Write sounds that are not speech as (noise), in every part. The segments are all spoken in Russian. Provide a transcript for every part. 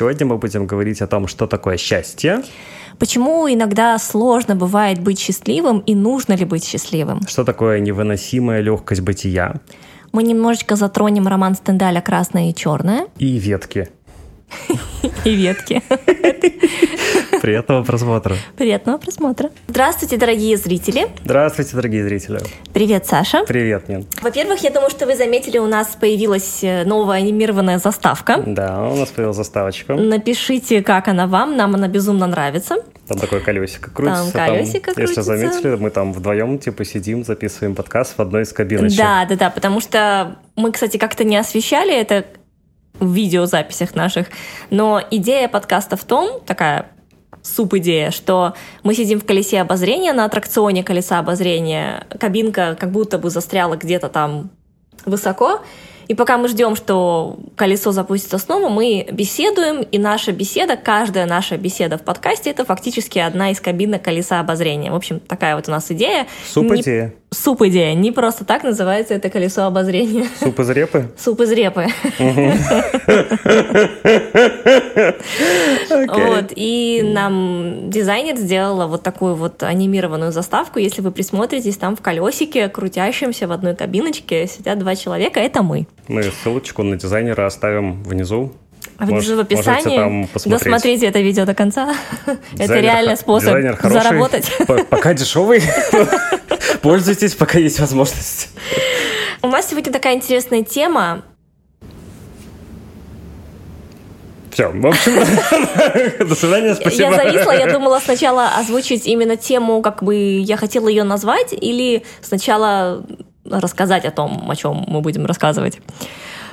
Сегодня мы будем говорить о том, что такое счастье. Почему иногда сложно бывает быть счастливым и нужно ли быть счастливым? Что такое невыносимая легкость бытия. Мы немножечко затронем роман Стендаля «Красное и черное». И ветки. (laughs) И ветки. (laughs) Приятного просмотра. Приятного просмотра. Здравствуйте, дорогие зрители. Здравствуйте, дорогие зрители. Привет, Саша. Привет, Нин. Во-первых, я думаю, что вы заметили, у нас появилась э, новая анимированная заставка. Да, у нас появилась заставочка. Напишите, как она вам, нам она безумно нравится. Там такое колесико крутится. Там колесико там, крутится. Если заметили, мы там вдвоем типа сидим, записываем подкаст в одной из кабиночек. Да, да, да, потому что мы, кстати, как-то не освещали это в видеозаписях наших, но идея подкаста в том, такая суп-идея, что мы сидим в колесе обозрения, на аттракционе колеса обозрения, кабинка как будто бы застряла где-то там высоко, и пока мы ждем, что колесо запустится снова, мы беседуем, и наша беседа, каждая наша беседа в подкасте, это фактически одна из кабинок колеса обозрения. В общем, такая вот у нас идея. Суп-идея. Не... Суп-идея. Не просто так называется это колесо обозрения. Суп из репы? (laughs) Суп из репы. (laughs) Вот. И нам дизайнер сделала вот такую вот анимированную заставку. Если вы присмотритесь, там в колесике, крутящемся в одной кабиночке, сидят два человека. Это мы. Мы ссылочку на дизайнера оставим внизу. А внизу в описании. Там посмотреть. Досмотрите это видео до конца. (laughs) Дизайнер, это реально способ дизайнер хороший, заработать. Пока дешевый. (laughs) Пользуйтесь, пока есть возможность. У нас сегодня такая интересная тема. Все, в общем, (laughs) до свидания, спасибо. Я зависла, я думала сначала озвучить именно тему, как бы я хотела ее назвать, или сначала рассказать о том, о чем мы будем рассказывать.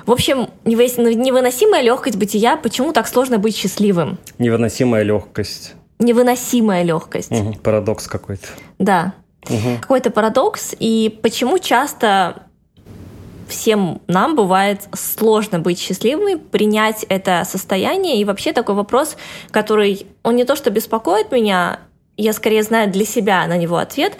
В общем, невыносимая легкость бытия. Почему так сложно быть счастливым? Невыносимая легкость. Невыносимая легкость. Угу, парадокс какой-то. Да. Угу. Какой-то парадокс. И почему часто всем нам бывает сложно быть счастливыми, принять это состояние. И вообще такой вопрос, который, он не то что беспокоит меня, я скорее знаю для себя на него ответ,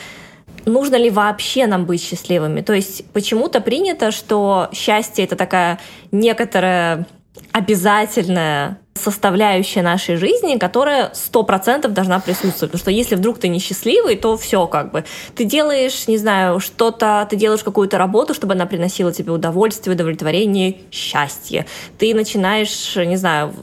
нужно ли вообще нам быть счастливыми. То есть почему-то принято, что счастье это такая некоторая обязательная составляющая нашей жизни, которая сто процентов должна присутствовать. Потому что если вдруг ты несчастливый, то все как бы. Ты делаешь, не знаю, что-то, ты делаешь какую-то работу, чтобы она приносила тебе удовольствие, удовлетворение, счастье. Ты начинаешь, не знаю,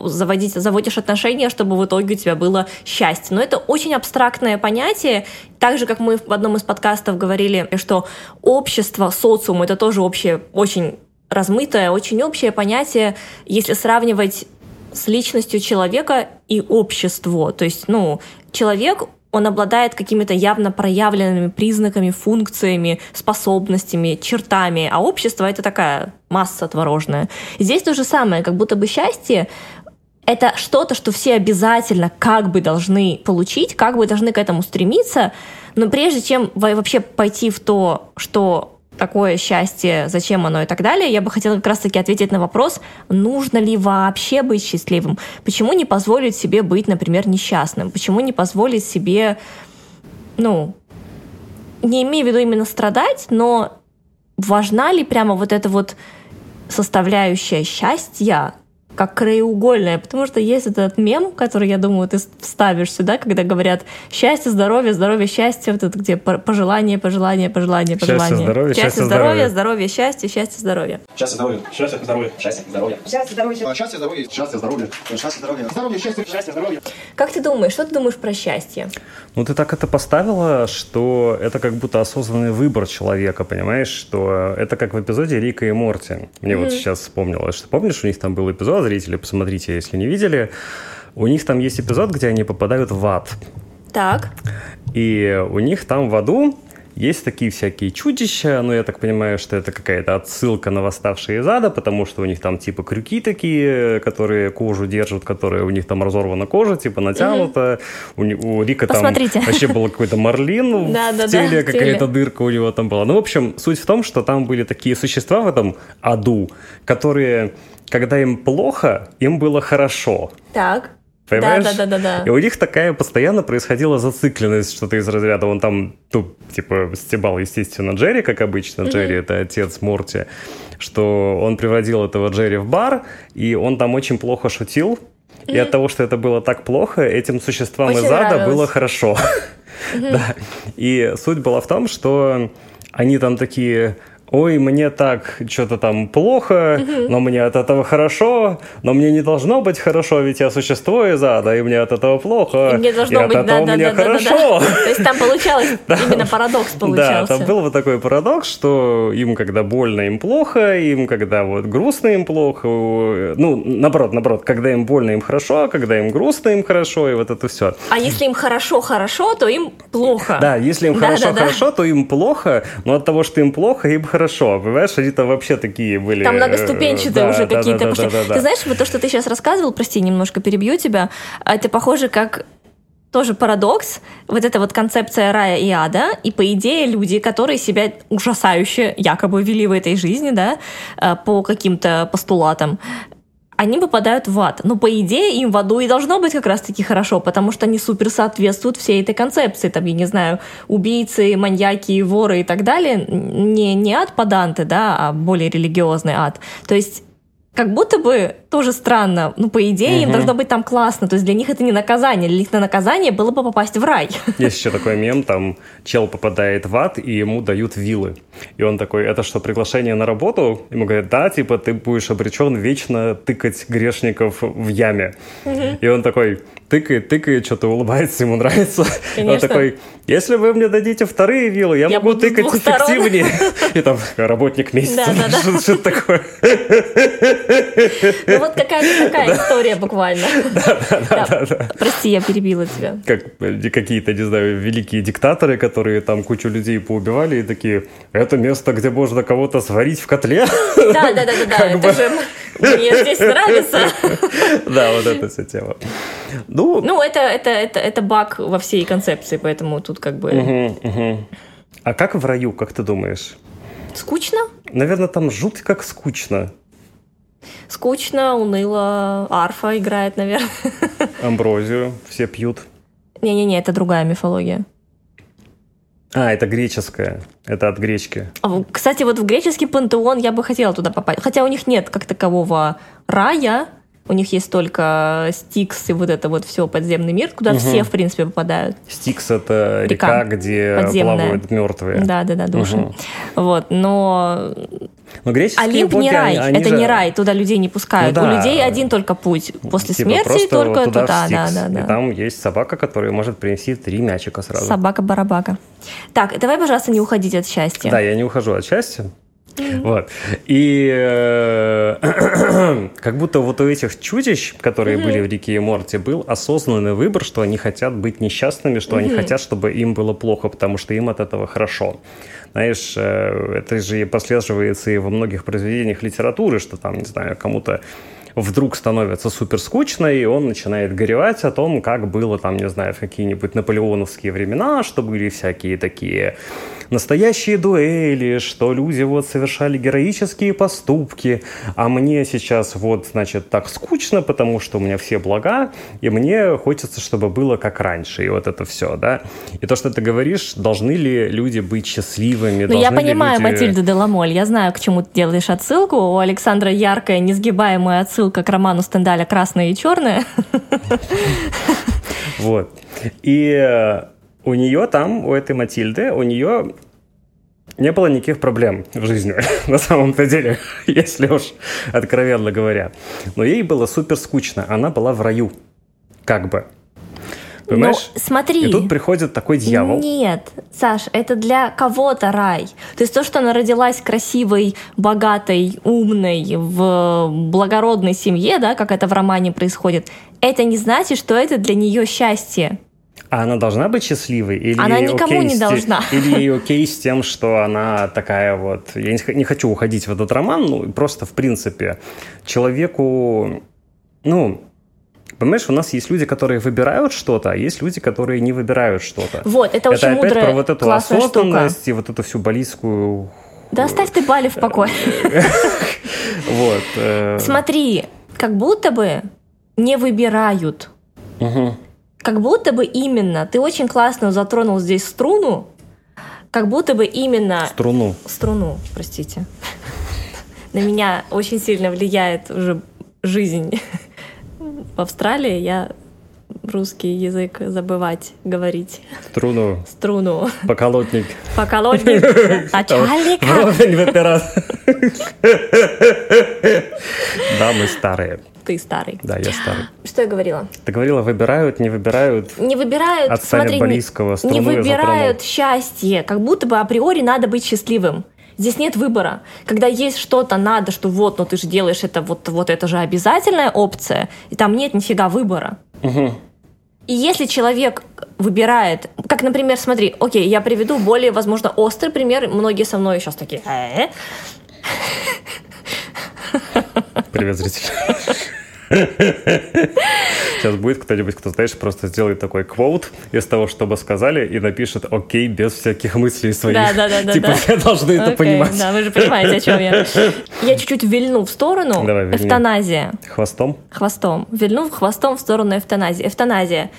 заводить, заводишь отношения, чтобы в итоге у тебя было счастье. Но это очень абстрактное понятие. Так же, как мы в одном из подкастов говорили, что общество, социум — это тоже общее, очень размытое, очень общее понятие, если сравнивать с личностью человека и общество. То есть, ну, человек, он обладает какими-то явно проявленными признаками, функциями, способностями, чертами, а общество — это такая масса творожная. Здесь то же самое, как будто бы счастье это что-то, что все обязательно как бы должны получить, как бы должны к этому стремиться, но прежде чем вообще пойти в то, что такое счастье, зачем оно и так далее, я бы хотела как раз-таки ответить на вопрос, нужно ли вообще быть счастливым? Почему не позволить себе быть, например, несчастным? Почему не позволить себе, ну, не имею в виду именно страдать, но важна ли прямо вот эта вот составляющая счастья, как краеугольное, потому что есть этот мем, который, я думаю, ты вставишь сюда, когда говорят счастье, здоровье, здоровье, счастье, вот это где пожелание, пожелание, пожелание, пожелание. Счастье, здоровье, счастье, счастье, здоровье, здоровье, счастье, счастье, здоровье. Счастье, здоровье. Счастье, здоровье. Счастье, здоровье. Счастье, здоровье. Счастье, здоровье. Счастье, здоровье. Счастье, здоровье. Здоровье, счастье, счастье, здоровье. Как ты думаешь, что ты думаешь про счастье? Ну, ты так это поставила, что это как будто осознанный выбор человека, понимаешь, что это как в эпизоде Рика и Морти. Мне mm-hmm. вот сейчас вспомнилось, что помнишь, у них там был эпизод, зрители, посмотрите, если не видели, у них там есть эпизод, где они попадают в ад. Так. И у них там в аду есть такие всякие чудища, но я так понимаю, что это какая-то отсылка на восставшие из ада, потому что у них там типа крюки такие, которые кожу держат, которые у них там разорвана кожа, типа натянута. Угу. У, у Рика Посмотрите. там вообще был какой-то марлин (laughs) в теле, какая-то дырка у него там была. Ну, в общем, суть в том, что там были такие существа в этом аду, которые, когда им плохо, им было хорошо. Так Понимаешь? Да, да, да, да, да. И у них такая постоянно происходила зацикленность, что-то из разряда. Он там, ну, типа, стебал, естественно, Джерри, как обычно. Mm-hmm. Джерри — это отец Морти. Что он превратил этого Джерри в бар, и он там очень плохо шутил. Mm-hmm. И от того, что это было так плохо, этим существам Очень из ада нравилось. было хорошо. (laughs) Да. И суть была в том, что они там такие ой, мне так что-то там плохо, но мне от этого хорошо, но мне не должно быть хорошо, ведь я существо из ада, и мне от этого плохо, И мне должно и быть, от да, этого да, мне да, да, да, хорошо. да. То есть там получалось (laughs) именно парадокс Да, получался. там был вот такой парадокс, что им когда больно, им плохо, им когда вот грустно, им плохо. Ну, наоборот, наоборот, когда им больно, им хорошо, а когда им грустно, им хорошо, и вот это все. А если им хорошо-хорошо, то им плохо. Да, если им Да, хорошо, да, да. хорошо, то им плохо, но от того, что им плохо, им хорошо. Понимаешь, они там вообще такие были. Там э, многоступенчатые да, уже да, какие-то. да, да, пошли. да, да. Ты знаешь, вот то, что ты сейчас рассказывал, прости, немножко перебью тебя, это похоже как тоже парадокс, вот эта вот концепция рая и ада, и по идее люди, которые себя ужасающе якобы вели в этой жизни, да, э, по каким-то постулатам, они попадают в ад. Но по идее им в аду и должно быть как раз-таки хорошо, потому что они супер соответствуют всей этой концепции. Там, я не знаю, убийцы, маньяки, воры и так далее. Не, не ад паданты, да, а более религиозный ад. То есть как будто бы тоже странно. Ну, по идее, им Мгм. должно быть там классно. То есть для них это не наказание. Для них на наказание было бы попасть в рай. (laughs) Есть еще такой мем, там чел попадает в ад, и ему дают вилы. И он такой, это что, приглашение на работу? Ему говорят, да, типа, ты будешь обречен вечно тыкать грешников в яме. И он такой, тыкает, тыкает, что-то улыбается, ему нравится. И Он Конечно. такой, если вы мне дадите вторые вилы, я, Я могу тыкать двух сторон». эффективнее. И там работник месяца. Да, да, да. Что- Что-то такое. Ну, вот какая-то такая история буквально. Да. Прости, я перебила тебя. как э, какие-то, не знаю, великие диктаторы, которые там кучу людей поубивали и такие, это место, где можно кого-то сварить в котле. Да, да, да, да, да. Это же мне здесь нравится. Да, вот эта вся тема. Ну, Ну, это, это, это, это баг во всей концепции, поэтому тут как бы мгм, мгм. а как в раю, как ты думаешь? скучно. Наверное, там жуть как скучно. Скучно, уныло. Арфа играет, наверное. (laughs) Амброзию все пьют. Не-не-не, это другая мифология. А, это греческое. Это от гречки. А Кстати, вот в греческий пантеон я бы хотела туда попасть. Хотя у них нет как такового рая. У них есть только Стикс и вот это вот все подземный мир, куда все, в принципе, попадают. Стикс — это река, Река где подземная. плавают мертвые. Да, да, да, души. Мгм. Вот, но Но греческие Олимп боги, не рай, они- они это же- не рай, туда людей не пускают. Ну да. У людей один только путь после Типа смерти только туда, туда, да, да, да. И там есть собака, которая может принести три мячика сразу. Собака-барабака. Так, давай, пожалуйста, не уходить от счастья. Да, я не ухожу от счастья. Вот. И э, (clears throat) как будто вот у этих чудищ, которые были в Рике и Морте, был осознанный выбор, что они хотят быть несчастными, что они хотят, чтобы им было плохо, потому что им от этого хорошо. Знаешь, э, это же и прослеживается и во многих произведениях литературы, что там, не знаю, кому-то вдруг становится супер скучно, и он начинает горевать о том, как было там, не знаю, в какие-нибудь наполеоновские времена, что были всякие такие настоящие дуэли, что люди вот совершали героические поступки, а мне сейчас вот, значит, так скучно, потому что у меня все блага, и мне хочется, чтобы было как раньше, и вот это все, да. И то, что ты говоришь, должны ли люди быть счастливыми, Ну, я понимаю, люди- Матильда Деламоль, я знаю, к чему ты делаешь отсылку. У Александра яркая, несгибаемая отсылка к роману Стендаля «Красное и черное». (laughs) Вот. И э, у нее там, у этой Матильды, у нее не было никаких проблем в жизни, (laughs) на самом-то деле, (laughs) если уж откровенно говоря. Но ей было супер скучно. Она была в раю. Как бы. Понимаешь? Ну, смотри. И тут приходит такой дьявол. Нет, Саш, это для кого-то рай. То есть то, что она родилась красивой, богатой, умной, в благородной семье, да, как это в романе происходит, это не значит, что это для нее счастье. А она должна быть счастливой? Или Она никому окей не с должна. (laughs) Или ей окей с тем, что она такая вот... Я не хочу уходить в этот роман, ну, просто в принципе. Человеку... Ну, понимаешь, у нас есть люди, которые выбирают что-то, а есть люди, которые не выбирают что-то. Вот, это, очень опять мудрая, про вот эту классная штука. осознанность и вот эту всю балийскую... Да оставь ты Бали в покое. (laughs) Вот. э, Смотри, как будто бы не выбирают. Угу. Как будто бы именно, ты очень классно затронул здесь струну, как будто бы именно... Струну. Струну, простите. На меня очень сильно влияет уже жизнь в Австралии. Я русский язык забывать говорить. Струну. Струну. Поколотник. Поколотник. Начальника. Вровень выпират. Да, мы старые. Ты старый. Да, я старый. Что я говорила? Ты говорила, выбирают, не выбирают. Не выбирают, от смотри, близкого, не, выбирают счастье, как будто бы априори надо быть счастливым. Здесь нет выбора. Когда есть что-то надо, что вот, ну ты же делаешь это, вот, вот это же обязательная опция, и там нет нифига выбора. Угу. И если человек выбирает, как, например, смотри, окей, я приведу более, возможно, острый пример, многие со мной сейчас такие, «Э?» Привет, зритель. Сейчас будет кто-нибудь, кто, знаешь, просто сделает такой квоут из того, что бы сказали, и напишет «Окей» без всяких мыслей своих. Да, да, да, да, Типа все должны это понимать. Да, вы же понимаете, о чем я. Я чуть-чуть вильну в сторону. Давай. Эвтаназия. Хвостом? Хвостом. Вильну хвостом в сторону эвтаназии. Эвтаназия.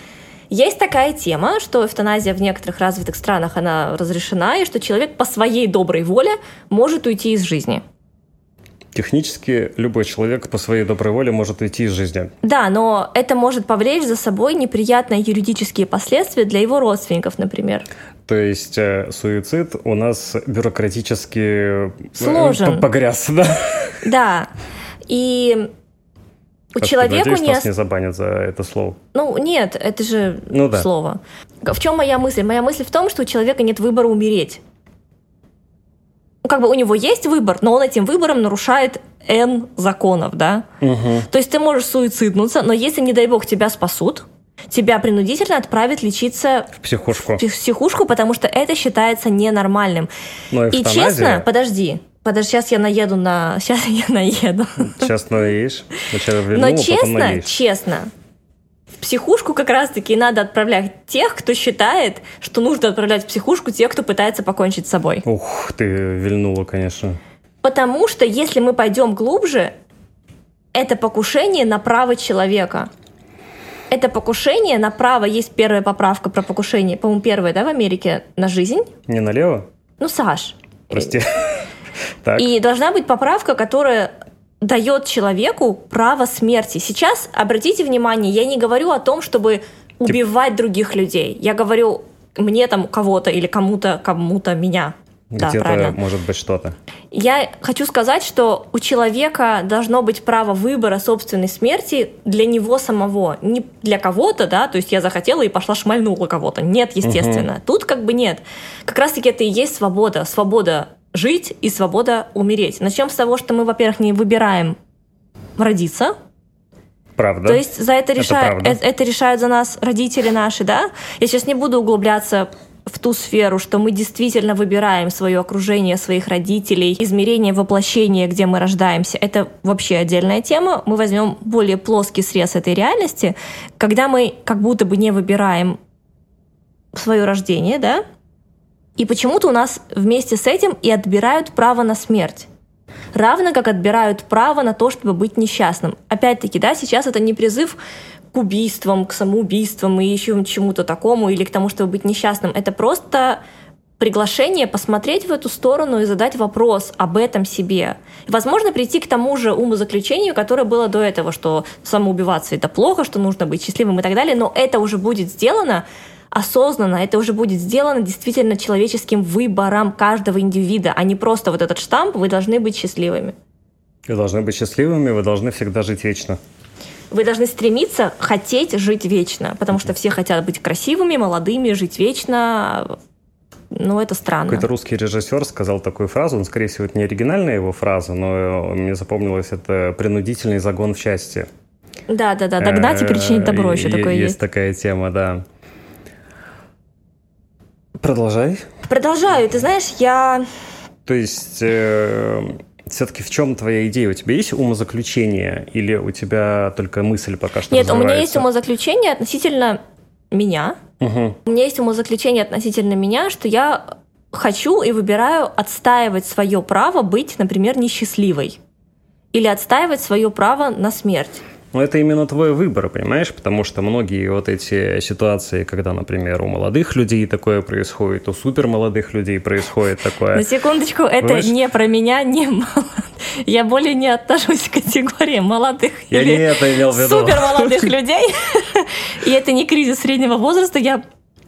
Есть такая тема, что эвтаназия в некоторых развитых странах она разрешена, и что человек по своей доброй воле может уйти из жизни. Технически любой человек по своей доброй воле может уйти из жизни. Да, но это может повлечь за собой неприятные юридические последствия для его родственников, например. То есть э, суицид у нас бюрократически э, Сложен. п- погряз, да? Да. И у что, человека надеюсь, не... нас не забанят за это слово. Ну, нет, это же Ну да. слово. В чем моя мысль? Моя мысль в том, что у человека нет выбора умереть. Ну, как бы у него есть выбор, но он этим выбором нарушает N законов, да? Угу. То есть ты можешь суициднуться, но если, не дай бог, тебя спасут, тебя принудительно отправят лечиться В психушку. в психушку, потому что это считается ненормальным. Но И эвтаназия... честно, подожди, подожди, сейчас я наеду на... (laughs) Сейчас я наеду. Сейчас наедешь. Сначала вильнула, Но потом честно, наедешь. честно, психушку как раз-таки надо отправлять тех, кто считает, что нужно отправлять в психушку тех, кто пытается покончить с собой. Ух, ты вильнула, конечно. Потому что если мы пойдем глубже, это покушение на право человека. Это покушение на право. Есть первая поправка про покушение, по-моему, первая, да, в Америке на жизнь. Не налево? Ну, Саш. Прости. (laughs) И должна быть поправка, которая дает человеку право смерти. Сейчас, обратите внимание, я не говорю о том, чтобы убивать других людей. Я говорю мне там кого-то или кому-то, кому-то меня. Да, Где-то правильно. может быть что-то. Я хочу сказать, что у человека должно быть право выбора собственной смерти для него самого, не для кого-то, да, то есть я захотела и пошла шмальнула кого-то. Нет, естественно. Тут как бы нет. Как раз-таки это и есть свобода. Свобода жить и свобода умереть. Начнем с того, что мы, во-первых, не выбираем родиться, Правда? то есть за это, Это решают, правда. это, это решают за нас родители наши, да? Я сейчас не буду углубляться в ту сферу, что мы действительно выбираем свое окружение, своих родителей, измерение воплощения, где мы рождаемся. Это вообще отдельная тема. Мы возьмем более плоский срез этой реальности, когда мы как будто бы не выбираем свое рождение, да? И почему-то у нас вместе с этим и отбирают право на смерть равно как отбирают право на то, чтобы быть несчастным. Опять-таки, да, сейчас это не призыв к убийствам, к самоубийствам и еще чему-то такому, или к тому, чтобы быть несчастным. Это просто приглашение посмотреть в эту сторону и задать вопрос об этом себе. Возможно, прийти к тому же умозаключению, которое было до этого, что самоубиваться это плохо, что нужно быть счастливым и так далее, но это уже будет сделано осознанно, это уже будет сделано действительно человеческим выбором каждого индивида, а не просто вот этот штамп «вы должны быть счастливыми». Вы должны быть счастливыми, вы должны всегда жить вечно. Вы должны стремиться хотеть жить вечно, потому что все хотят быть красивыми, молодыми, жить вечно. Ну, это странно. Какой-то русский режиссер сказал такую фразу, он, скорее всего, это не оригинальная его фраза, но мне запомнилось это «принудительный загон в счастье». Да, да, да, догнать и причинить добро еще Э, такое есть. есть. такая тема, да. Продолжай. Продолжаю. Ты знаешь, я... То есть, все-таки в чем твоя идея? У тебя есть умозаключение или у тебя только мысль пока что Нет, у меня есть умозаключение относительно меня. Мгм. У меня есть умозаключение относительно меня, что я хочу и выбираю отстаивать свое право быть, например, несчастливой. Или отстаивать свое право на смерть. Но это именно твой выбор, понимаешь? Потому что многие вот эти ситуации, когда, например, у молодых людей такое происходит, у супермолодых людей происходит такое. На секундочку, это Понимаешь? не про меня, не молод- Я более не отношусь к категории молодых Я не это имел в виду. супер молодых людей. И это не кризис среднего возраста, я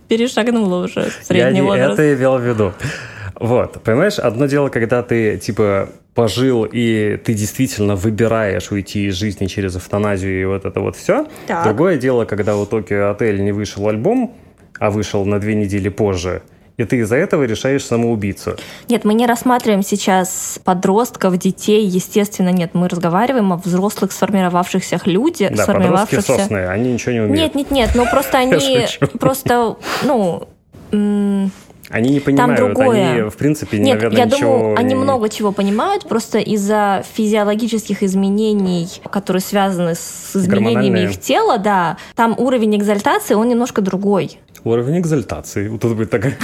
перешагнула уже Я средний не возраст. это имел в виду. Вот, понимаешь, одно дело, когда ты, типа, пожил, и ты действительно выбираешь уйти из жизни через эвтаназию и вот это вот все. Так. Другое дело, когда у Токио Отель не вышел альбом, а вышел на две недели позже, и ты из-за этого решаешь самоубийцу. Нет, мы не рассматриваем сейчас подростков, детей, естественно, нет. Мы разговариваем о взрослых сформировавшихся людях, Да, подростки сформировавшихся... сосны, они ничего не умеют. Нет, нет, нет, ну просто (laughs) они просто, ну, Они не понимают, другое. они, в принципе, Нет, наверное, я ничего... думаю, они много чего понимают, просто из-за физиологических изменений, которые связаны с изменениями их тела, да, там уровень экзальтации, он немножко другой. Уровень экзальтации. Вот тут будет такая...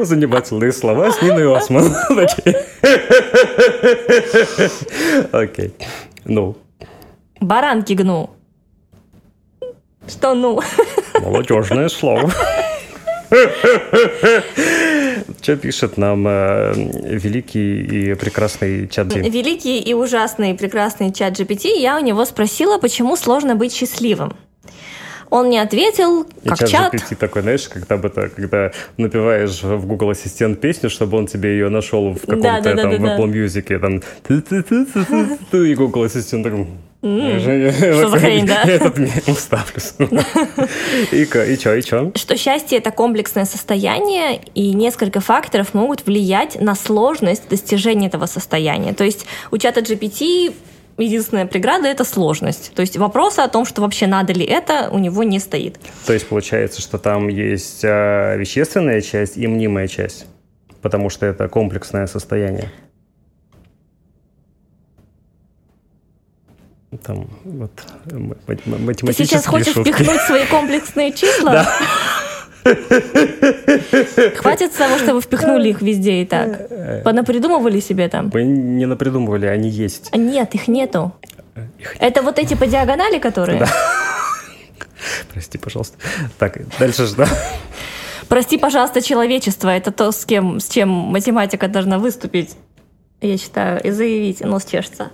Занимательные слова с Ниной Осман. Окей. Ну, Баранки гну. Что ну? Молодежное слово. Что пишет нам э, великий и прекрасный чат Джим? Великий и ужасный прекрасный чат GPT, я у него спросила, почему сложно быть счастливым. Он мне ответил, И как чат чат. GPT такой, знаешь, когда бы то, когда напеваешь в Google Ассистент песню, чтобы он тебе ее нашел в каком-то Да, да, да, там да, в да. Apple Music, там и Google Ассистент такой... Что за хрень, да? (laughs) Этот. (laughs) И ка- И чё, и чё? что счастье это комплексное состояние, и несколько факторов могут влиять на сложность достижения этого состояния. То есть у чата GPT единственная преграда это сложность. То есть вопроса о том, что вообще надо ли это, у него не стоит. То есть получается, что там есть а, вещественная часть и мнимая часть, потому что это комплексное состояние. Там вот м- м- Ты математические сейчас хочешь шутки. впихнуть свои комплексные числа? Хватит того, что вы впихнули их везде и так. Понапридумывали себе там. Мы не напридумывали, они есть. А Нет, их нету. Их- Это вот эти по диагонали, которые? Прости, пожалуйста. Так, дальше же, да? Прости, пожалуйста, человечество. Это то, с кем, с чем математика должна выступить. Я считаю, и заявить, нос чешется.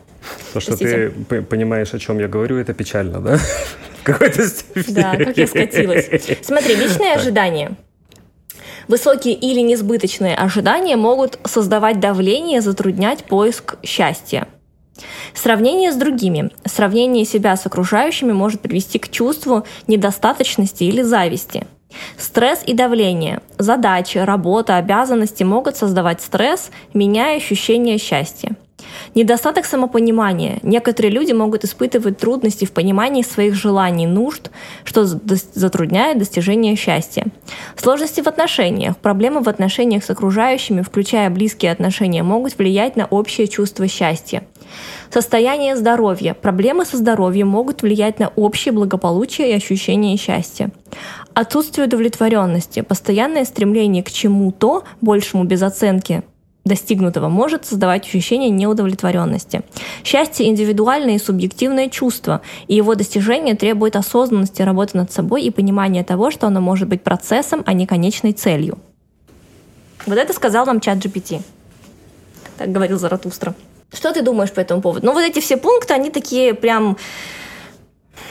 То, что Простите. ты понимаешь, о чем я говорю, это печально, да? (laughs) В какой-то степени. Да, как я скатилась. Смотри, личные ожидания. Высокие или несбыточные ожидания могут создавать давление, затруднять поиск счастья. Сравнение с другими, сравнение себя с окружающими может привести к чувству недостаточности или зависти. Стресс и давление, задачи, работа, обязанности могут создавать стресс, меняя ощущение счастья. Недостаток самопонимания. Некоторые люди могут испытывать трудности в понимании своих желаний, нужд, что затрудняет достижение счастья. Сложности в отношениях. Проблемы в отношениях с окружающими, включая близкие отношения, могут влиять на общее чувство счастья. Состояние здоровья. Проблемы со здоровьем могут влиять на общее благополучие и ощущение счастья. Отсутствие удовлетворенности. Постоянное стремление к чему-то, большему без оценки, достигнутого может создавать ощущение неудовлетворенности. Счастье – индивидуальное и субъективное чувство, и его достижение требует осознанности, работы над собой и понимания того, что оно может быть процессом, а не конечной целью. Вот это сказал нам чат GPT. Так говорил Заратустра. Что ты думаешь по этому поводу? Ну, вот эти все пункты, они такие прям...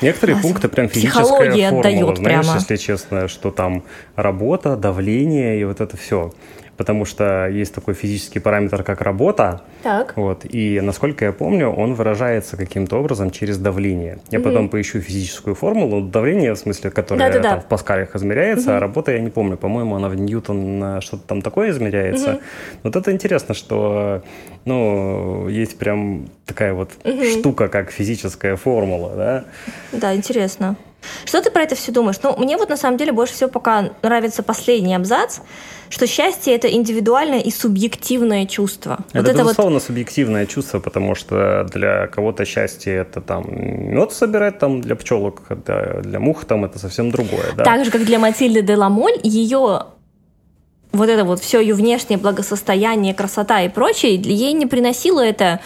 Некоторые пункты прям физическая формула, отдает знаешь, прямо. если честно, что там работа, давление и вот это все. Потому что есть такой физический параметр, как работа, Так. вот, и, насколько я помню, он выражается каким-то образом через давление. Я потом поищу физическую формулу, давление, в смысле, которое Да-да-да. там в паскалях измеряется, а работа я не помню, по-моему, она в Ньютон что-то там такое измеряется. Вот это интересно, что, ну, есть прям такая вот штука, как физическая формула, да? Да, интересно. Что ты про это все думаешь? Ну, мне вот на самом деле больше всего пока нравится последний абзац, что счастье это индивидуальное и субъективное чувство. Это, вот это вот безусловно, субъективное чувство, потому что для кого-то счастье это там мед собирать там для пчелок, для, для мух там это совсем другое, да? так же, как для Матильды де Ламоль, ее вот это вот все ее внешнее благосостояние, красота и прочее, ей не приносило это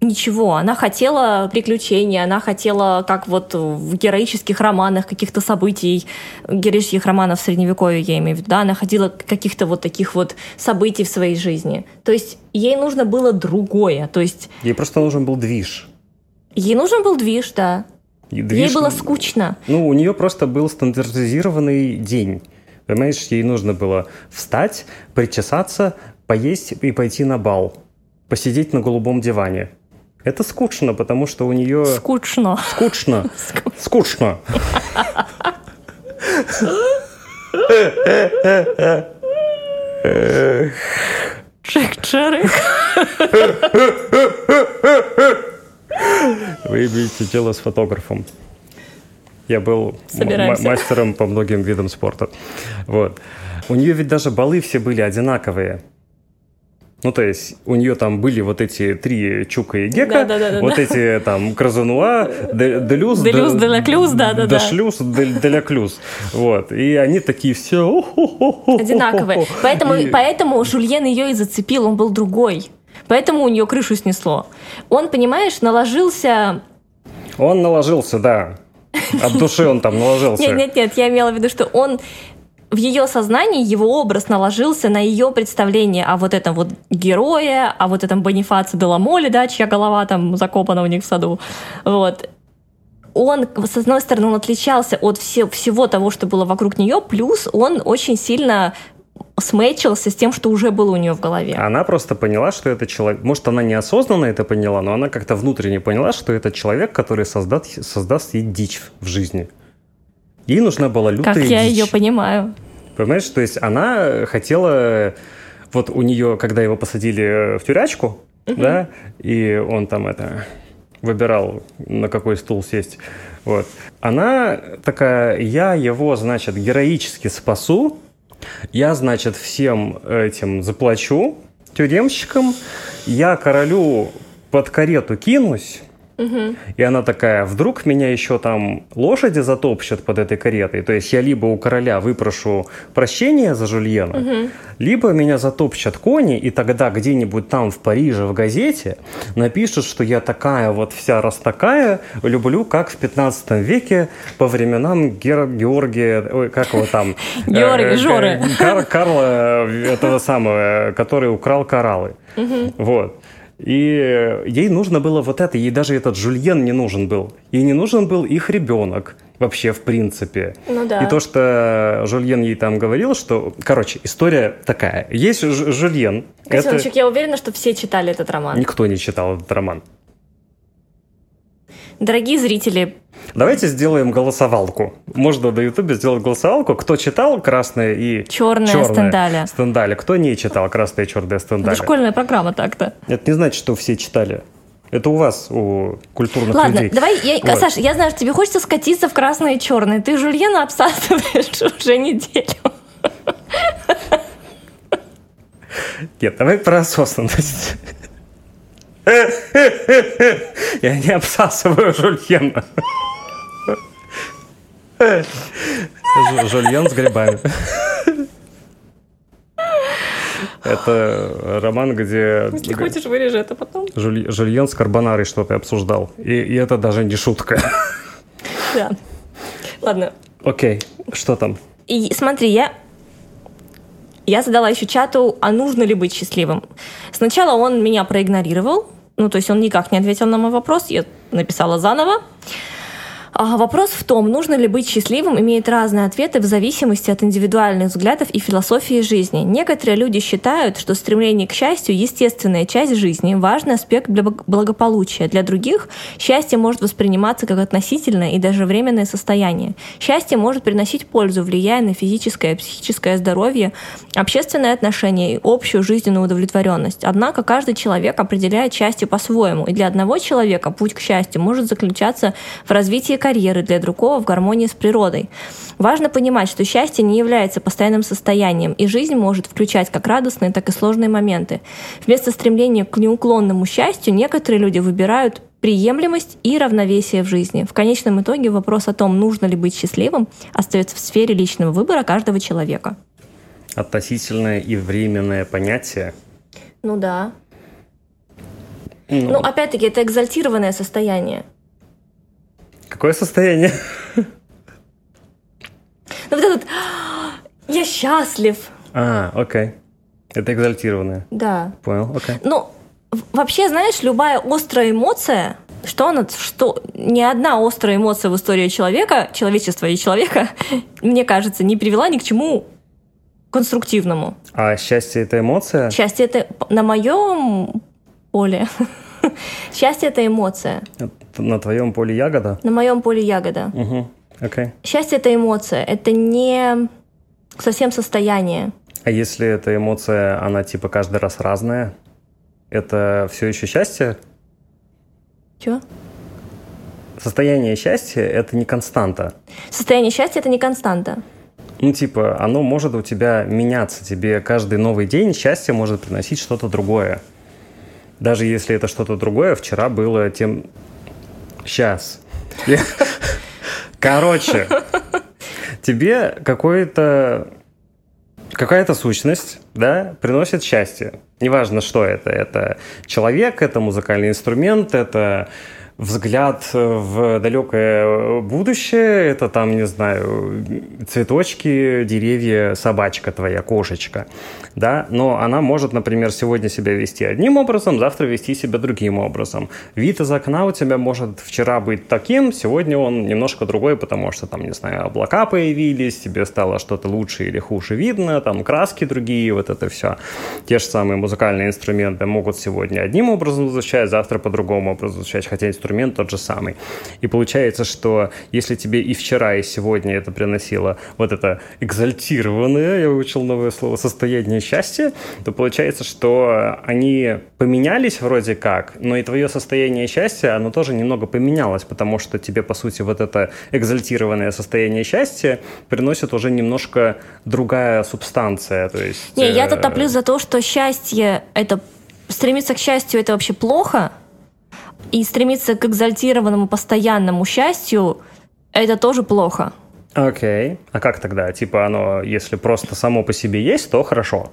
ничего. Она хотела приключений, она хотела, как вот в героических романах, каких-то событий, героических романов средневековья, я имею в виду, да, она хотела каких-то вот таких вот событий в своей жизни. То есть ей нужно было другое. То есть... Ей просто нужен был движ. Ей нужен был движ, да. И движ- Ей было скучно. Ну, у нее просто был стандартизированный день. Понимаешь, ей нужно было встать, причесаться, поесть и пойти на бал. Посидеть на голубом диване. Это скучно, потому что у нее... Скучно. Скучно. Скучно. Джек Джерик. Вы имеете дело с фотографом. Я был мастером по многим видам спорта. Вот. У нее ведь даже балы все были одинаковые. Ну, то есть, у нее там были вот эти три Чука и Гека, Да-да-да-да-да. вот эти там Кразануа, Де- Делюз, Делюз, Де- Деляклюз, да-да-да. Дешлюз, Де- Деляклюз. Вот. И они такие все... Одинаковые. Поэтому, И- поэтому Жульен ее и зацепил, он был другой. Поэтому у нее крышу снесло. Он, понимаешь, наложился... Он наложился, да. От души он там наложился. (laughs) Нет, нет, нет, я имела в виду, что он в ее сознании его образ наложился на ее представление о вот этом вот герое, о вот этом Бонифаце де Ламоле, да, чья голова там закопана у них в саду. Вот. Он, с одной стороны, он отличался от все- всего того, что было вокруг нее, плюс он очень сильно сметчился с тем, что уже было у нее в голове. Она просто поняла, что это человек... Может, она неосознанно это поняла, но она как-то внутренне поняла, что это человек, который создаст, создаст ей дичь в жизни. Ей нужна была лютая Как я дичь. ее понимаю. Понимаешь, то есть она хотела... Вот у нее, когда его посадили в тюрячку, да, и он там это выбирал, на какой стул сесть, вот. Она такая, я его, значит, героически спасу, я, значит, всем этим заплачу, тюремщикам, я королю под карету кинусь, и она такая, вдруг меня еще там лошади затопчут под этой каретой. То есть я либо у короля выпрошу прощения за Жульена, либо меня затопчат кони, и тогда где-нибудь там в Париже в газете напишут, что я такая вот вся раз такая, люблю, как в 15 веке по временам Гер- Георгия, ой, как его там? (laughs) Георгий, Э, Жоры. Кар- Карла этого самого, который украл кораллы. Вот. И ей нужно было вот это, ей даже этот Жульен не нужен был. Ей не нужен был их ребенок вообще в принципе. Ну да. И то, что Жульен ей там говорил, что... Короче, история такая. Есть Жульен. Это... Котеночек, я уверена, что все читали этот роман. Никто не читал этот роман. Дорогие зрители, Давайте сделаем голосовалку. Можно на Ютубе сделать голосовалку. Кто читал «Красное» и Черное «Черное» Стендаля. Стендаля. Кто не читал «Красное» и «Черное» это Стендаля. школьная программа так-то. Это не значит, что все читали. Это у вас, у культурных Ладно, людей. давай, я, Вот. Саш, я знаю, что тебе хочется скатиться в красное и черное. Ты Жульена обсасываешь (laughs) уже неделю. Нет, давай про осознанность. (laughs) Я не обсасываю Жульена. Жульен с грибами. Это роман, где Если хочешь, вырежи это потом. Жуль- Жульен с Карбонарой что-то обсуждал. И, и это даже не шутка. Да. Ладно. Окей, что там? И смотри, я я задала еще чату, а нужно ли быть счастливым. Сначала он меня проигнорировал, ну, то есть он никак не ответил на мой вопрос, я написала заново. А вопрос в том, нужно ли быть счастливым, имеет разные ответы в зависимости от индивидуальных взглядов и философии жизни. Некоторые люди считают, что стремление к счастью – естественная часть жизни, важный аспект для благополучия. Для других счастье может восприниматься как относительное и даже временное состояние. Счастье может приносить пользу, влияя на физическое и психическое здоровье, общественные отношения и общую жизненную удовлетворенность. Однако каждый человек определяет счастье по-своему, и для одного человека путь к счастью может заключаться в развитии карьеры, для другого в гармонии с природой. Важно понимать, что счастье не является постоянным состоянием, и жизнь может включать как радостные, так и сложные моменты. Вместо стремления к неуклонному счастью некоторые люди выбирают приемлемость и равновесие в жизни. В конечном итоге вопрос о том, нужно ли быть счастливым, остается в сфере личного выбора каждого человека. Относительное и временное понятие. Ну да. Ну, опять-таки, это экзальтированное состояние. Какое состояние? Ну, вот этот «я счастлив». А, окей. Это экзальтированное. Да. Понял, окей. Ну, вообще, знаешь, любая острая эмоция, что она, что ни одна острая эмоция в истории человека, человечества и человека, (laughs) мне кажется, не привела ни к чему конструктивному. А счастье это эмоция? Счастье это на моем поле. (laughs) (laughs) Счастье это эмоция. На твоем поле ягода? На моем поле ягода. Угу. Окей. Счастье это эмоция. Это не совсем состояние. А если эта эмоция, она типа каждый раз разная, это все еще счастье? Чё? Состояние счастья это не константа. Состояние счастья это не константа. Ну, типа, оно может у тебя меняться. Тебе каждый новый день счастье может приносить что-то другое. Даже если это что-то другое, вчера было тем... Сейчас. Короче, тебе какой-то какая-то сущность, да, приносит счастье. Неважно, что это. Это человек, это музыкальный инструмент, это взгляд в далекое будущее, это там, не знаю, цветочки, деревья, собачка твоя, кошечка, да, но она может, например, сегодня себя вести одним образом, завтра вести себя другим образом. Вид из окна у тебя может вчера быть таким, сегодня он немножко другой, потому что там, не знаю, облака появились, тебе стало что-то лучше или хуже видно, там краски другие, вот это все. Те же самые музыкальные инструменты могут сегодня одним образом звучать, завтра по другому образу звучать, хотя инструмент тот же самый. И получается, что если тебе и вчера, и сегодня это приносило вот это экзальтированное, я выучил новое слово, состояние счастья, то получается, что они поменялись вроде как, но и твое состояние счастья, оно тоже немного поменялось, потому что тебе, по сути, вот это экзальтированное состояние счастья приносит уже немножко другая субстанция. То есть, Не, я-то э, топлю за то, что счастье это стремиться к счастью это вообще плохо, и стремиться к экзальтированному постоянному счастью это тоже плохо. Окей. А как тогда? Типа оно, если просто само по себе есть, то хорошо.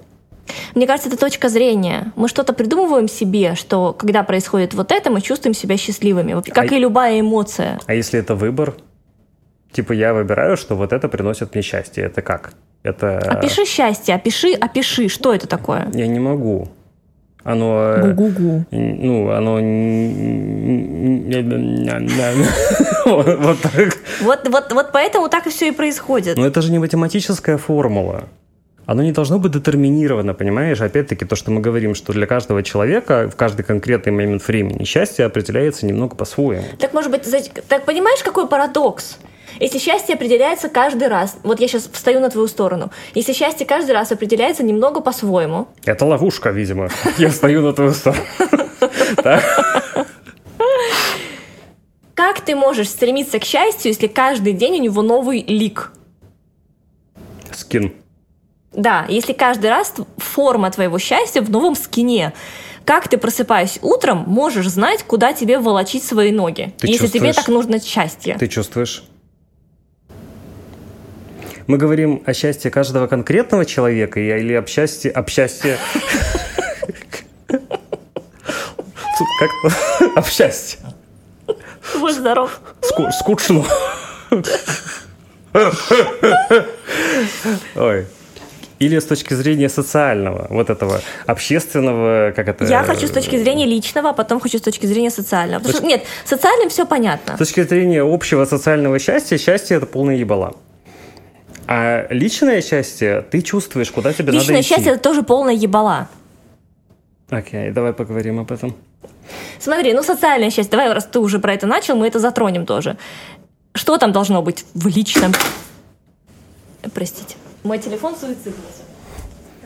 Мне кажется, это точка зрения. Мы что-то придумываем себе, что когда происходит вот это, мы чувствуем себя счастливыми, Вот как А- и любая эмоция. А если это выбор? Типа я выбираю, что вот это приносит мне счастье. Это как? Это... Опиши счастье, опиши, опиши, что это такое. Я не могу. Оно... э, Гу-гу-гу. Ну, оно... Вот так. Вот, вот, вот поэтому так и все и происходит. Но это же не математическая формула. Оно не должно быть детерминировано, понимаешь? Опять-таки, то, что мы говорим, что для каждого человека в каждый конкретный момент времени счастье определяется немного по-своему. Так может быть, так понимаешь, какой парадокс? Если счастье определяется каждый раз, вот я сейчас встаю на твою сторону, если счастье каждый раз определяется немного по-своему, Это ловушка, видимо. Я стою на твою сторону. Как ты можешь стремиться к счастью, если каждый день у него новый лик? Скин. Да, если каждый раз форма твоего счастья в новом скине. Как ты, просыпаясь утром, можешь знать, куда тебе волочить свои ноги, Ты если тебе так нужно счастье? Ты чувствуешь? Мы говорим о счастье каждого конкретного человека или об счастье... Об счастье... Как-то (laughs) об счастье. Будь здоров. Ску- Скучно. Ой. Или с точки зрения социального, вот этого общественного, как это... Я хочу с точки зрения личного, а потом хочу с точки зрения социального. Потому что, нет, социальным все понятно. С точки зрения общего социального счастья, счастье это полная ебала. А личное счастье, ты чувствуешь, куда тебе Личное надо идти. счастье это тоже полная ебала. Окей, давай поговорим об этом. Смотри, ну социальное счастье, давай, раз ты уже про это начал, мы это затронем тоже. Что там должно быть в личном? Простите. Мой телефон суициднулся.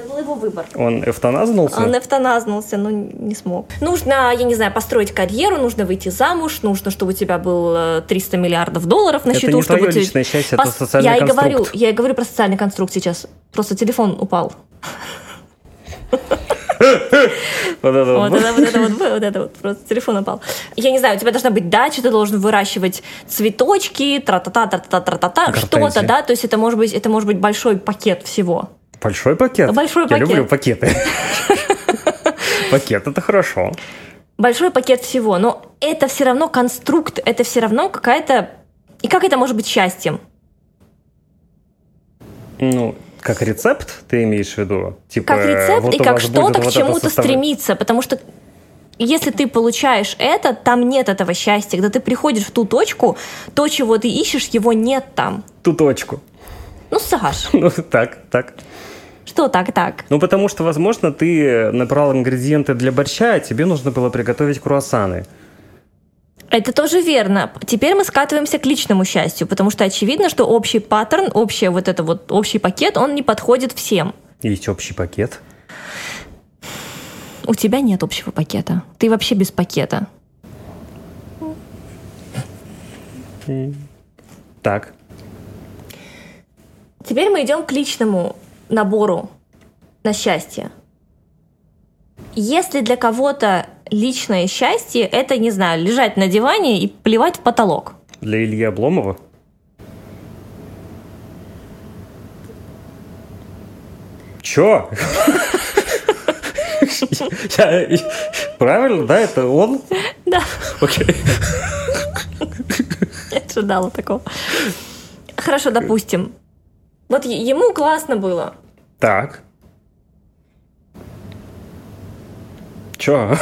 Это был его выбор. Он эвтаназнулся? Он эвтаназнулся, но не смог. Нужно, я не знаю, построить карьеру, нужно выйти замуж, нужно, чтобы у тебя было 300 миллиардов долларов на Это счету, не чтобы твое ты- личное счастье, это Пос- социальный я и конструкт. говорю, я и говорю про социальный конструкт сейчас. Просто телефон упал. (laughs) Вот это Вот вот. это, вот это вот, это вот, просто телефон упал. Я не знаю, у тебя должна быть дача, ты должен выращивать цветочки, тра-та-та, тра-та-та, тра-та-та, что-то, да, то есть это может быть, это может быть большой пакет всего. Большой пакет? Большой Я пакет. люблю пакеты. (laughs) Пакет это хорошо. большой пакет всего, но это все равно конструкт, это все равно какая-то... И как это может быть счастьем? Ну, как рецепт ты имеешь в виду? Типа, как рецепт вот и как что-то к вот чему-то стремиться, потому что если ты получаешь это, там нет этого счастья. Когда ты приходишь в ту точку, то, чего ты ищешь, его нет там. Ту точку. Ну, Саш. (laughs) Ну, так, так. Что так-так? Ну, потому что, возможно, ты набрал ингредиенты для борща, а тебе нужно было приготовить круассаны. Это тоже верно. Теперь мы скатываемся к личному счастью, потому что очевидно, что общий паттерн, общий вот это вот общий пакет, он не подходит всем. Есть общий пакет. У тебя нет общего пакета. Ты вообще без пакета. Так. Теперь мы идем к личному набору на счастье. Если для кого-то личное счастье – это, не знаю, лежать на диване и плевать в потолок. Для Ильи Обломова? Чё? Правильно, да? Это он? Да. Окей. Я ожидала такого. Хорошо, допустим. Вот ему классно было. Так. Чё?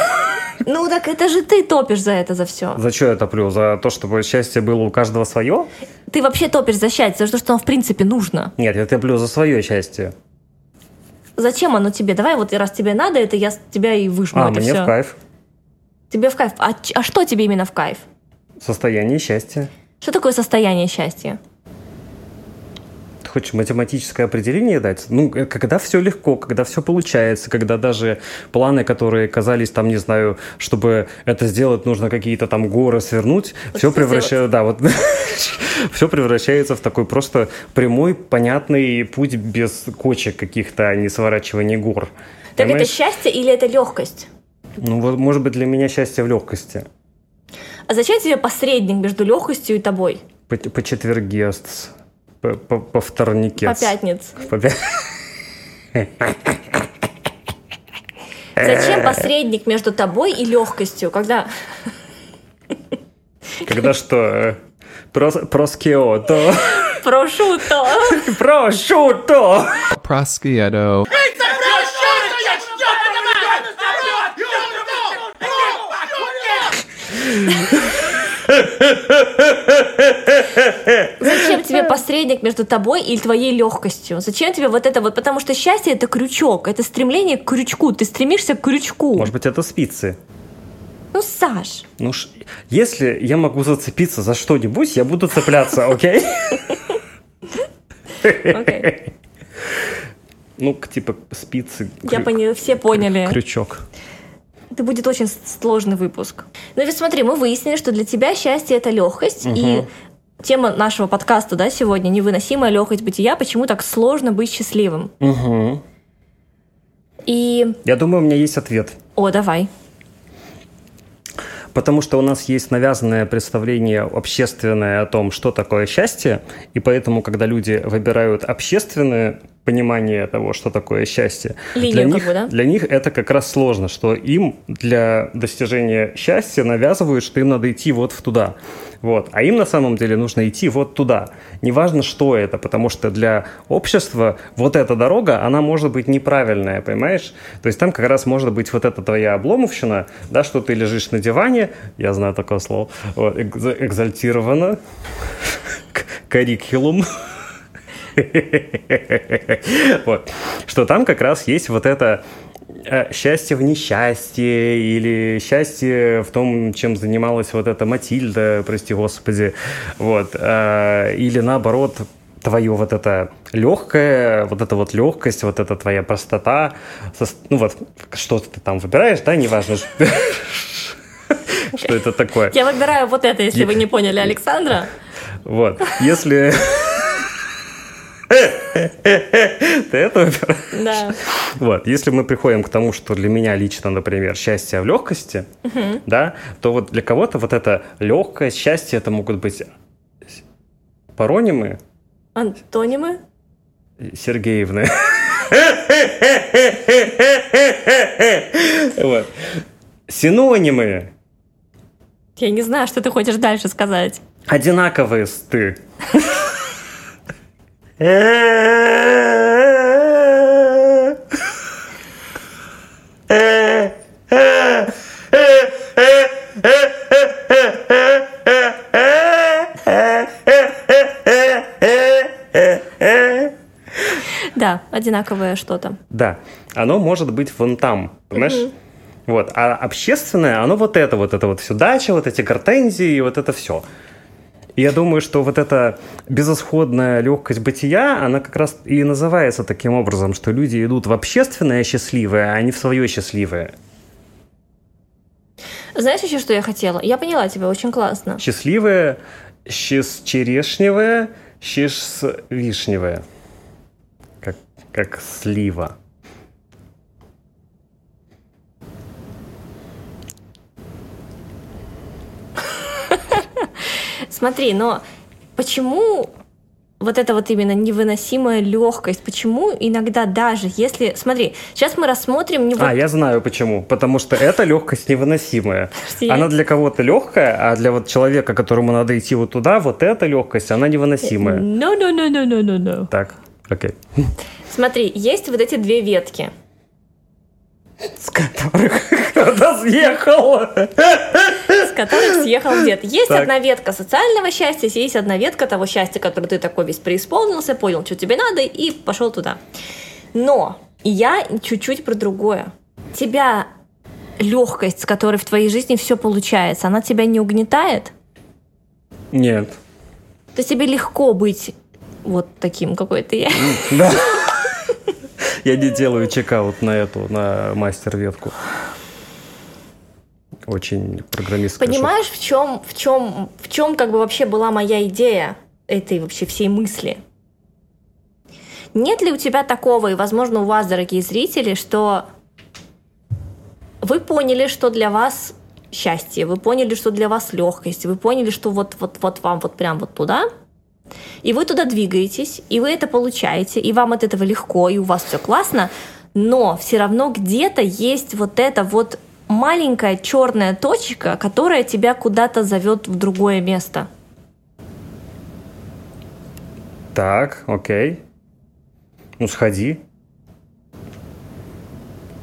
Ну так это же ты топишь за это, за все. За что я топлю? За то, чтобы счастье было у каждого свое? Ты вообще топишь за счастье, за то, что оно в принципе нужно. Нет, я топлю за свое счастье. Зачем оно тебе? Давай вот раз тебе надо, это я тебя и выжму. А, это мне все. в кайф. Тебе в кайф. А, а что тебе именно в кайф? Состояние счастья. Что такое состояние счастья? Хочешь математическое определение дать? Ну, э, когда все легко, когда все получается, когда даже планы, которые казались там, не знаю, чтобы это сделать, нужно какие-то там горы свернуть, вот все превращается, да, вот (laughs) все превращается в такой просто прямой, понятный путь без кочек каких-то, а не сворачивания гор. Так Понимаешь? это счастье или это легкость? Ну, вот, может быть, для меня счастье в легкости. А зачем тебе посредник между легкостью и тобой? По, по четвергест по, по, по вторникец. По пятнице. По пя... Зачем посредник между тобой и легкостью, когда... Когда что? Э, прос, проскиото. Прошуто. Прошуто. Проскиото. Зачем тебе посредник между тобой и твоей легкостью? Зачем тебе вот это вот? Потому что счастье это крючок, это стремление к крючку. Ты стремишься к крючку. Может быть, это спицы. Ну, Саш. Ну, ш... если я могу зацепиться за что-нибудь, я буду цепляться, окей? Окей. Ну, типа спицы. Я поняла, все поняли. Крючок это будет очень сложный выпуск. Ну ведь смотри, мы выяснили, что для тебя счастье это легкость, угу. и тема нашего подкаста, да, сегодня невыносимая легкость бытия, почему так сложно быть счастливым. Угу. И... Я думаю, у меня есть ответ. О, давай. Потому что у нас есть навязанное представление общественное о том, что такое счастье, и поэтому, когда люди выбирают общественное понимание того, что такое счастье, Линию для, них, бы, да? для них это как раз сложно, что им для достижения счастья навязывают, что им надо идти вот в туда. Вот. А им на самом деле нужно идти вот туда. Неважно, что это, потому что для общества вот эта дорога, она может быть неправильная, понимаешь? То есть там как раз может быть вот эта твоя обломовщина, да, что ты лежишь на диване, я знаю такое слово, вот, экзальтированно, карикулум, (laughs) вот. Что там как раз есть вот это э, счастье в несчастье или счастье в том, чем занималась вот эта Матильда, прости господи, вот, э, или наоборот твое вот это легкое, вот эта вот легкость, вот эта твоя простота, ну вот что ты там выбираешь, да, неважно, (laughs) что это такое. Я выбираю вот это, если вы не поняли Александра. Вот, если Ты это выбираешь? Да. Вот, если мы приходим к тому, что для меня лично, например, счастье в легкости, да, то вот для кого-то вот это легкое счастье, это могут быть паронимы. Антонимы? Сергеевны. Вот. Синонимы. Я не знаю, что ты хочешь дальше сказать. Одинаковые сты. Да, одинаковое что-то. Да, оно может быть вон там, понимаешь? Вот, а общественное, оно вот это, вот это вот все дача, вот эти гортензии, и вот это все. И я думаю, что вот эта безысходная легкость бытия, она как раз и называется таким образом, что люди идут в общественное счастливое, а не в свое счастливое. Знаешь еще, что я хотела? Я поняла тебя, очень классно. Счастливое, щас черешневое, щас вишневое. Как, как слива. Смотри, но почему вот эта вот именно невыносимая легкость, почему иногда даже если... Смотри, сейчас мы рассмотрим... Не А, я знаю почему. Потому что эта легкость невыносимая. Подожди. Она для кого-то легкая, а для вот человека, которому надо идти вот туда, вот эта легкость, она невыносимая. No, no, no, no, no, no, no. Так, окей. Смотри, есть вот эти две ветки. С которых (laughs) кто-то съехал. (laughs) которых съехал дед. Есть Так. одна ветка социального счастья, есть одна ветка того счастья, который ты такой весь преисполнился, понял, что тебе надо, и пошел туда. Но я чуть-чуть про другое. Тебя легкость, с которой в твоей жизни все получается, она тебя не угнетает? Нет. То тебе легко быть вот таким, какой ты есть. Да. Я не делаю чекаут на эту, на мастер-ветку. Очень программистская. Понимаешь, в чем, в чем, в чем как бы вообще была моя идея этой вообще всей мысли? Нет ли у тебя такого, и, возможно, у вас, дорогие зрители, что вы поняли, что для вас счастье, вы поняли, что для вас легкость, вы поняли, что вот, вот, вот вам вот прям вот туда, и вы туда двигаетесь, и вы это получаете, и вам от этого легко, и у вас все классно, но все равно где-то есть вот эта вот маленькая черная точка, которая тебя куда-то зовет в другое место. Так, окей. Ну, сходи.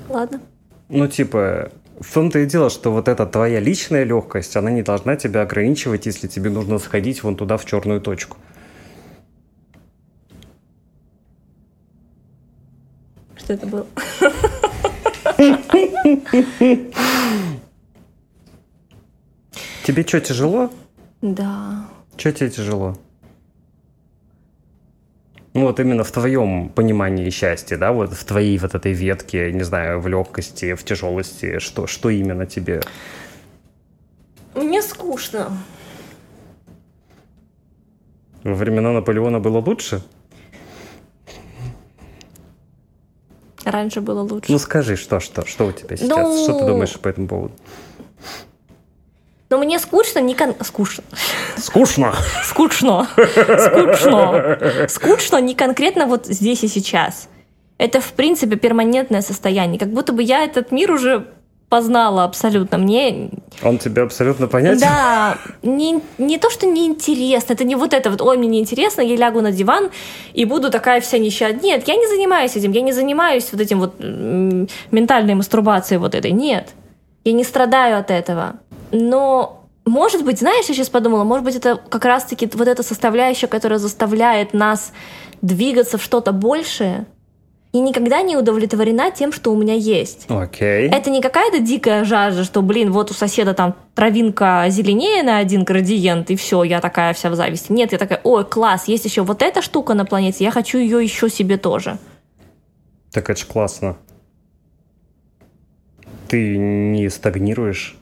Ладно. Ну, типа, в том-то и дело, что вот эта твоя личная легкость, она не должна тебя ограничивать, если тебе нужно сходить вон туда, в черную точку. Что это было? (laughs) Тебе что, тяжело? Да. Что тебе тяжело? Ну, вот именно в твоем понимании счастья, да, вот в твоей вот этой ветке, не знаю, в легкости, в тяжелости, что, что именно тебе? Мне скучно. Во времена Наполеона было лучше? Раньше было лучше. Ну, скажи, что, что, что у тебя сейчас? Ну- Что ты думаешь по этому поводу? Но мне скучно не кон... Скучно. Скучно! Скучно. Скучно. Скучно не конкретно вот здесь и сейчас. Это, в принципе, перманентное состояние. Как будто бы я этот мир уже познала абсолютно. Мне Он тебе абсолютно понятен? Да, не, не то, что неинтересно, это не вот это вот, ой, мне неинтересно, я лягу на диван и буду такая вся нищая. Нет, я не занимаюсь этим, я не занимаюсь вот этим вот ментальной мастурбацией вот этой, нет. Я не страдаю от этого. Но, может быть, знаешь, я сейчас подумала, может быть, это как раз-таки вот эта составляющая, которая заставляет нас двигаться в что-то большее, и никогда не удовлетворена тем, что у меня есть. Окей. Это не какая-то дикая жажда, что, блин, вот у соседа там травинка зеленее на один градиент, и все, я такая вся в зависти. Нет, я такая, ой, класс, есть еще вот эта штука на планете, я хочу ее еще себе тоже. Так это ж классно. Ты не стагнируешь.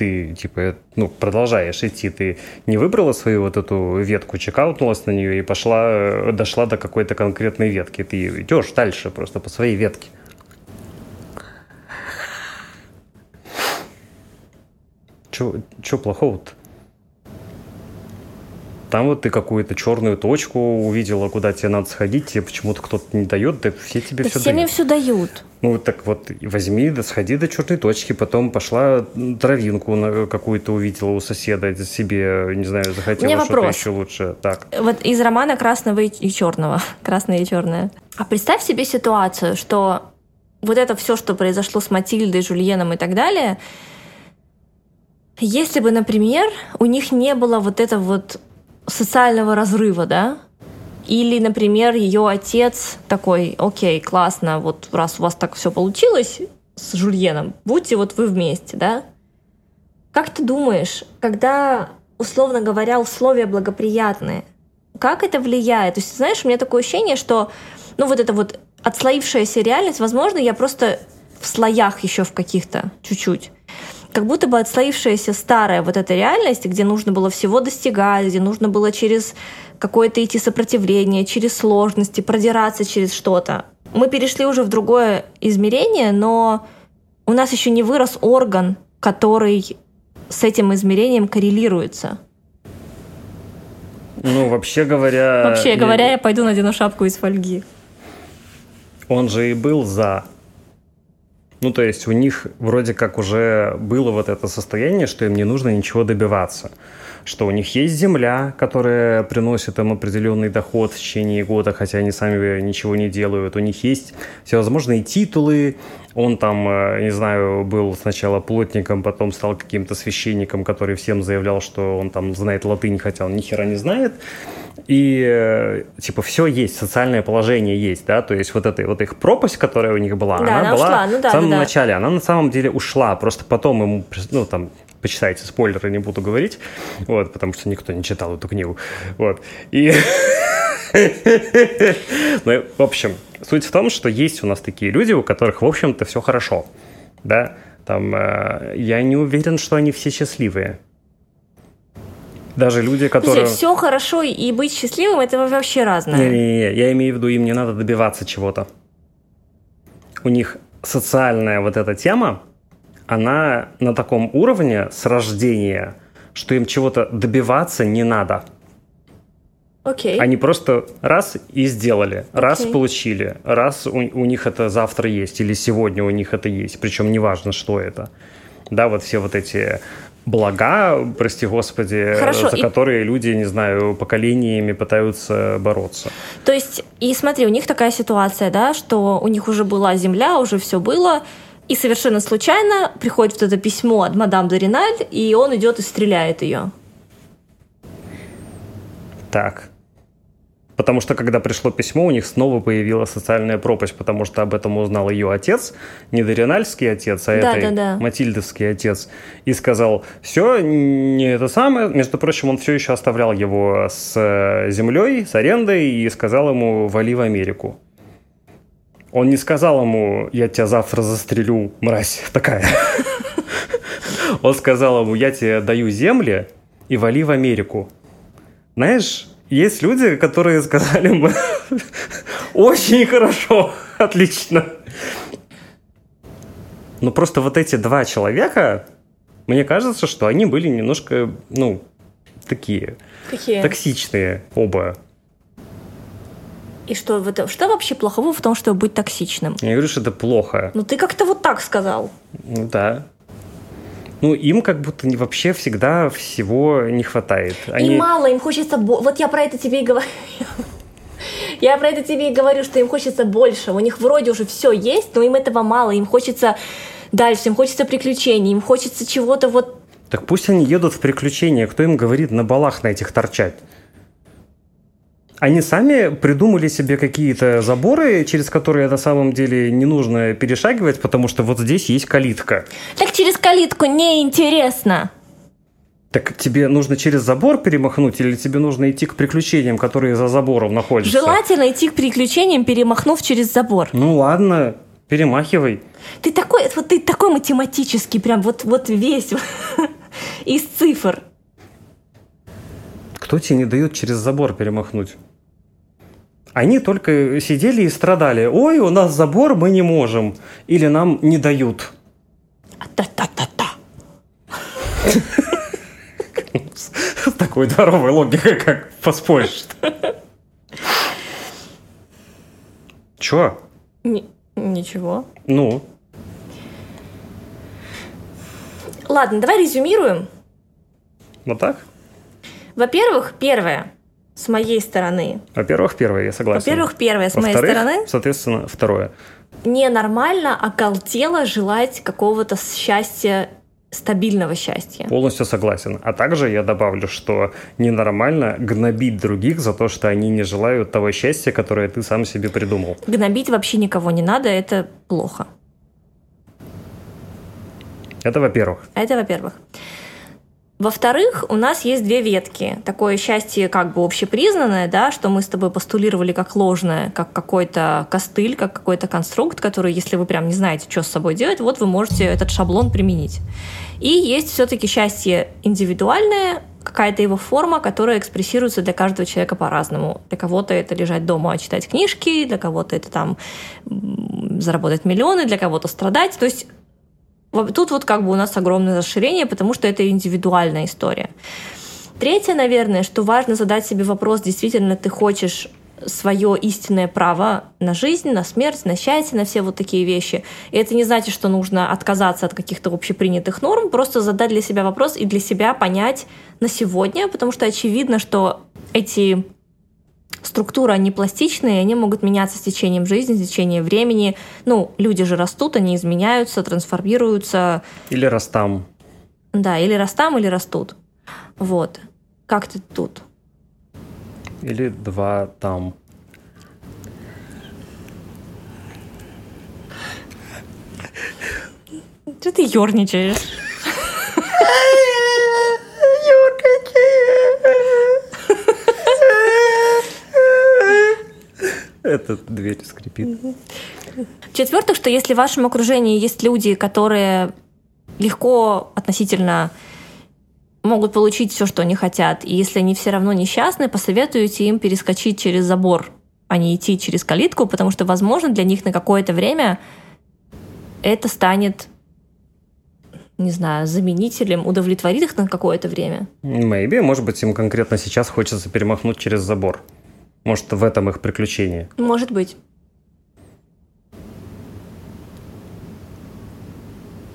Ты, типа, ну, продолжаешь идти. Ты не выбрала свою вот эту ветку, чекаутнулась на нее и пошла, э, дошла до какой-то конкретной ветки. Ты идешь дальше просто по своей ветке. Че плохого-то? Там вот ты какую-то черную точку увидела, куда тебе надо сходить, тебе почему-то кто-то не дает, да все тебе Да все все мне дают. все дают. Ну, так вот, возьми, да сходи до черной точки, потом пошла травинку на какую-то увидела у соседа, себе, не знаю, захотела что-то еще лучше. Так. Вот из романа «Красного и черного». (laughs) «Красное и черное». А представь себе ситуацию, что вот это все, что произошло с Матильдой, Жульеном и так далее, если бы, например, у них не было вот этого вот социального разрыва, да, или, например, ее отец такой, окей, классно, вот раз у вас так все получилось с Жульеном, будьте вот вы вместе, да? Как ты думаешь, когда, условно говоря, условия благоприятные, как это влияет? То есть, знаешь, у меня такое ощущение, что, ну, вот эта вот отслоившаяся реальность, возможно, я просто в слоях еще в каких-то чуть-чуть. Как будто бы отслоившаяся старая вот эта реальность, где нужно было всего достигать, где нужно было через какое-то идти сопротивление, через сложности, продираться через что-то. Мы перешли уже в другое измерение, но у нас еще не вырос орган, который с этим измерением коррелируется. Ну, вообще говоря... Вообще говоря, я пойду надену шапку из фольги. Он же и был за. Ну, то есть у них вроде как уже было вот это состояние, что им не нужно ничего добиваться. Что у них есть земля, которая приносит им определенный доход в течение года, хотя они сами ничего не делают. У них есть всевозможные титулы. Он там, э, не знаю, был сначала плотником, потом стал каким-то священником, который всем заявлял, что он там знает латынь, хотя он ни хера не знает. И э, типа все есть, социальное положение есть, да, то есть вот эта вот их пропасть, которая у них была, Да, она, она была ушла, ну да, в самом да. начале, она на самом деле ушла, просто потом ему, ну там, почитайте, спойлеры не буду говорить, вот, потому что никто не читал эту книгу, вот, и... (laughs) Ну, в общем, суть в том, что есть у нас такие люди, у которых, в общем-то, все хорошо, да, там, э, я не уверен, что они все счастливые. Даже люди, которые... все хорошо и быть счастливым это вообще разное. Не-не-не, я имею в виду, им не надо добиваться чего-то. У них социальная вот эта тема, она на таком уровне с рождения, что им чего-то добиваться не надо. Окей. Они просто раз и сделали, раз Окей. получили, раз у, у них это завтра есть или сегодня у них это есть, причем неважно, что это. Да, вот все вот эти блага, прости господи, Хорошо, за и- которые люди, не знаю, поколениями пытаются бороться. То есть, и смотри, у них такая ситуация, да, что у них уже была земля, уже все было, и совершенно случайно приходит вот это письмо от мадам Дориналь, и он идет и стреляет ее. Так. Потому что, когда пришло письмо, у них снова появилась социальная пропасть, потому что об этом узнал ее отец, не Доринальский отец, а Да, это да, да. Матильдовский отец, и сказал, все, не это самое. Между прочим, он все еще оставлял его с э, землей, с арендой, и сказал ему, вали в Америку. Он не сказал ему, я тебя завтра застрелю, мразь такая. (laughs) Он сказал ему, я тебе даю земли и вали в Америку. Знаешь, есть люди, которые сказали бы (laughs) очень хорошо, (laughs) отлично. Но просто вот эти два человека, мне кажется, что они были немножко, ну, такие Какие? токсичные оба. И что, в этом, что вообще плохого в том, чтобы быть токсичным? Я говорю, что это плохо. Ну ты как-то вот так сказал. Ну да. Ну, им как будто вообще всегда всего не хватает. И мало, им хочется... Вот я про это тебе и говорю. (laughs) Я про это тебе и говорю, что им хочется больше. У них вроде уже все есть, но им этого мало. Им хочется дальше, им хочется приключений, им хочется чего-то вот... Так пусть они едут в приключения. Кто им говорит на балах на этих торчать? Они сами придумали себе какие-то заборы, через которые на самом деле не нужно перешагивать, потому что вот здесь есть калитка. Так через калитку неинтересно. Так тебе нужно через забор перемахнуть или тебе нужно идти к приключениям, которые за забором находятся? Желательно идти к приключениям, перемахнув через забор. Ну ладно, перемахивай. Ты такой, вот ты такой математический, прям вот, вот весь (laughs) из цифр. Кто тебе не дает через забор перемахнуть? Они только сидели и страдали. Ой, у нас забор, мы не можем. Или нам не дают. Та-та-та-та. С такой здоровой логикой, как поспоришь. Чё? Ни- ничего. Ну, Ладно, давай резюмируем. вот так? Во-первых, первое, с моей стороны. Во-первых, первое, я согласен. Во-первых, первое, с моей Во-вторых, стороны. соответственно, второе. Ненормально оголтело желать какого-то счастья, стабильного счастья. Полностью согласен. А также я добавлю, что ненормально гнобить других за то, что они не желают того счастья, которое ты сам себе придумал. Гнобить вообще никого не надо, это плохо. Это во-первых. Это во-первых. Во-вторых, у нас есть две ветки. Такое счастье как бы общепризнанное, да, что мы с тобой постулировали как ложное, как какой-то костыль, как какой-то конструкт, который, если вы прям не знаете, что с собой делать, вот вы можете этот шаблон применить. И есть все-таки счастье индивидуальное, какая-то его форма, которая экспрессируется для каждого человека по-разному. Для кого-то это лежать дома, читать книжки, для кого-то это там заработать миллионы, для кого-то страдать. То есть Тут вот как бы у нас огромное расширение, потому что это индивидуальная история. Третье, наверное, что важно задать себе вопрос, действительно ты хочешь свое истинное право на жизнь, на смерть, на счастье, на все вот такие вещи. И это не значит, что нужно отказаться от каких-то общепринятых норм, просто задать для себя вопрос и для себя понять на сегодня, потому что очевидно, что эти структуры, они пластичные, они могут меняться с течением жизни, с течением времени. Ну, люди же растут, они изменяются, трансформируются. Или раз там. Да, или растам, или растут. Вот. Как ты тут? Или два там. Что ты ерничаешь? (laughs) Это дверь скрипит. В-четвертых, что если в вашем окружении есть люди, которые легко относительно могут получить все, что они хотят, и если они все равно несчастны, посоветуйте им перескочить через забор, а не идти через калитку, потому что, возможно, для них на какое-то время это станет, не знаю, заменителем, удовлетворит их на какое-то время. Maybe, может быть, им конкретно сейчас хочется перемахнуть через забор. Может, в этом их приключение. Может быть.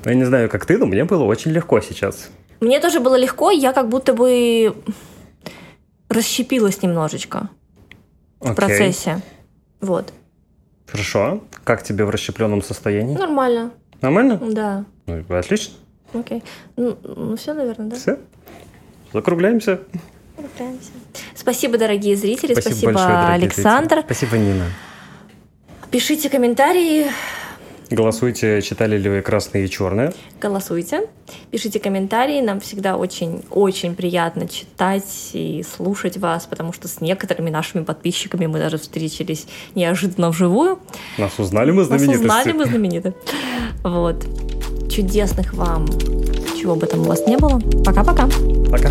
Я не знаю, как ты, но мне было очень легко сейчас. Мне тоже было легко, я как будто бы расщепилась немножечко в Окей. процессе. Вот. Хорошо. Как тебе в расщепленном состоянии? Нормально, Нормально? да. Ну, отлично. Окей. Ну, все, наверное, да? Все. Закругляемся. Отправляемся. Спасибо, дорогие зрители. Спасибо, большое, дорогие Александр. зрители. Спасибо, Нина. Пишите комментарии, Голосуйте, читали ли вы красное и черное. голосуйте. Пишите комментарии. Нам всегда очень-очень приятно читать и слушать вас, потому что с некоторыми нашими подписчиками мы даже встретились неожиданно вживую. Нас узнали мы Нас знаменитости. узнали, мы знамениты. Вот. Чудесных вам, чего бы там у вас не было. Пока-пока. Пока.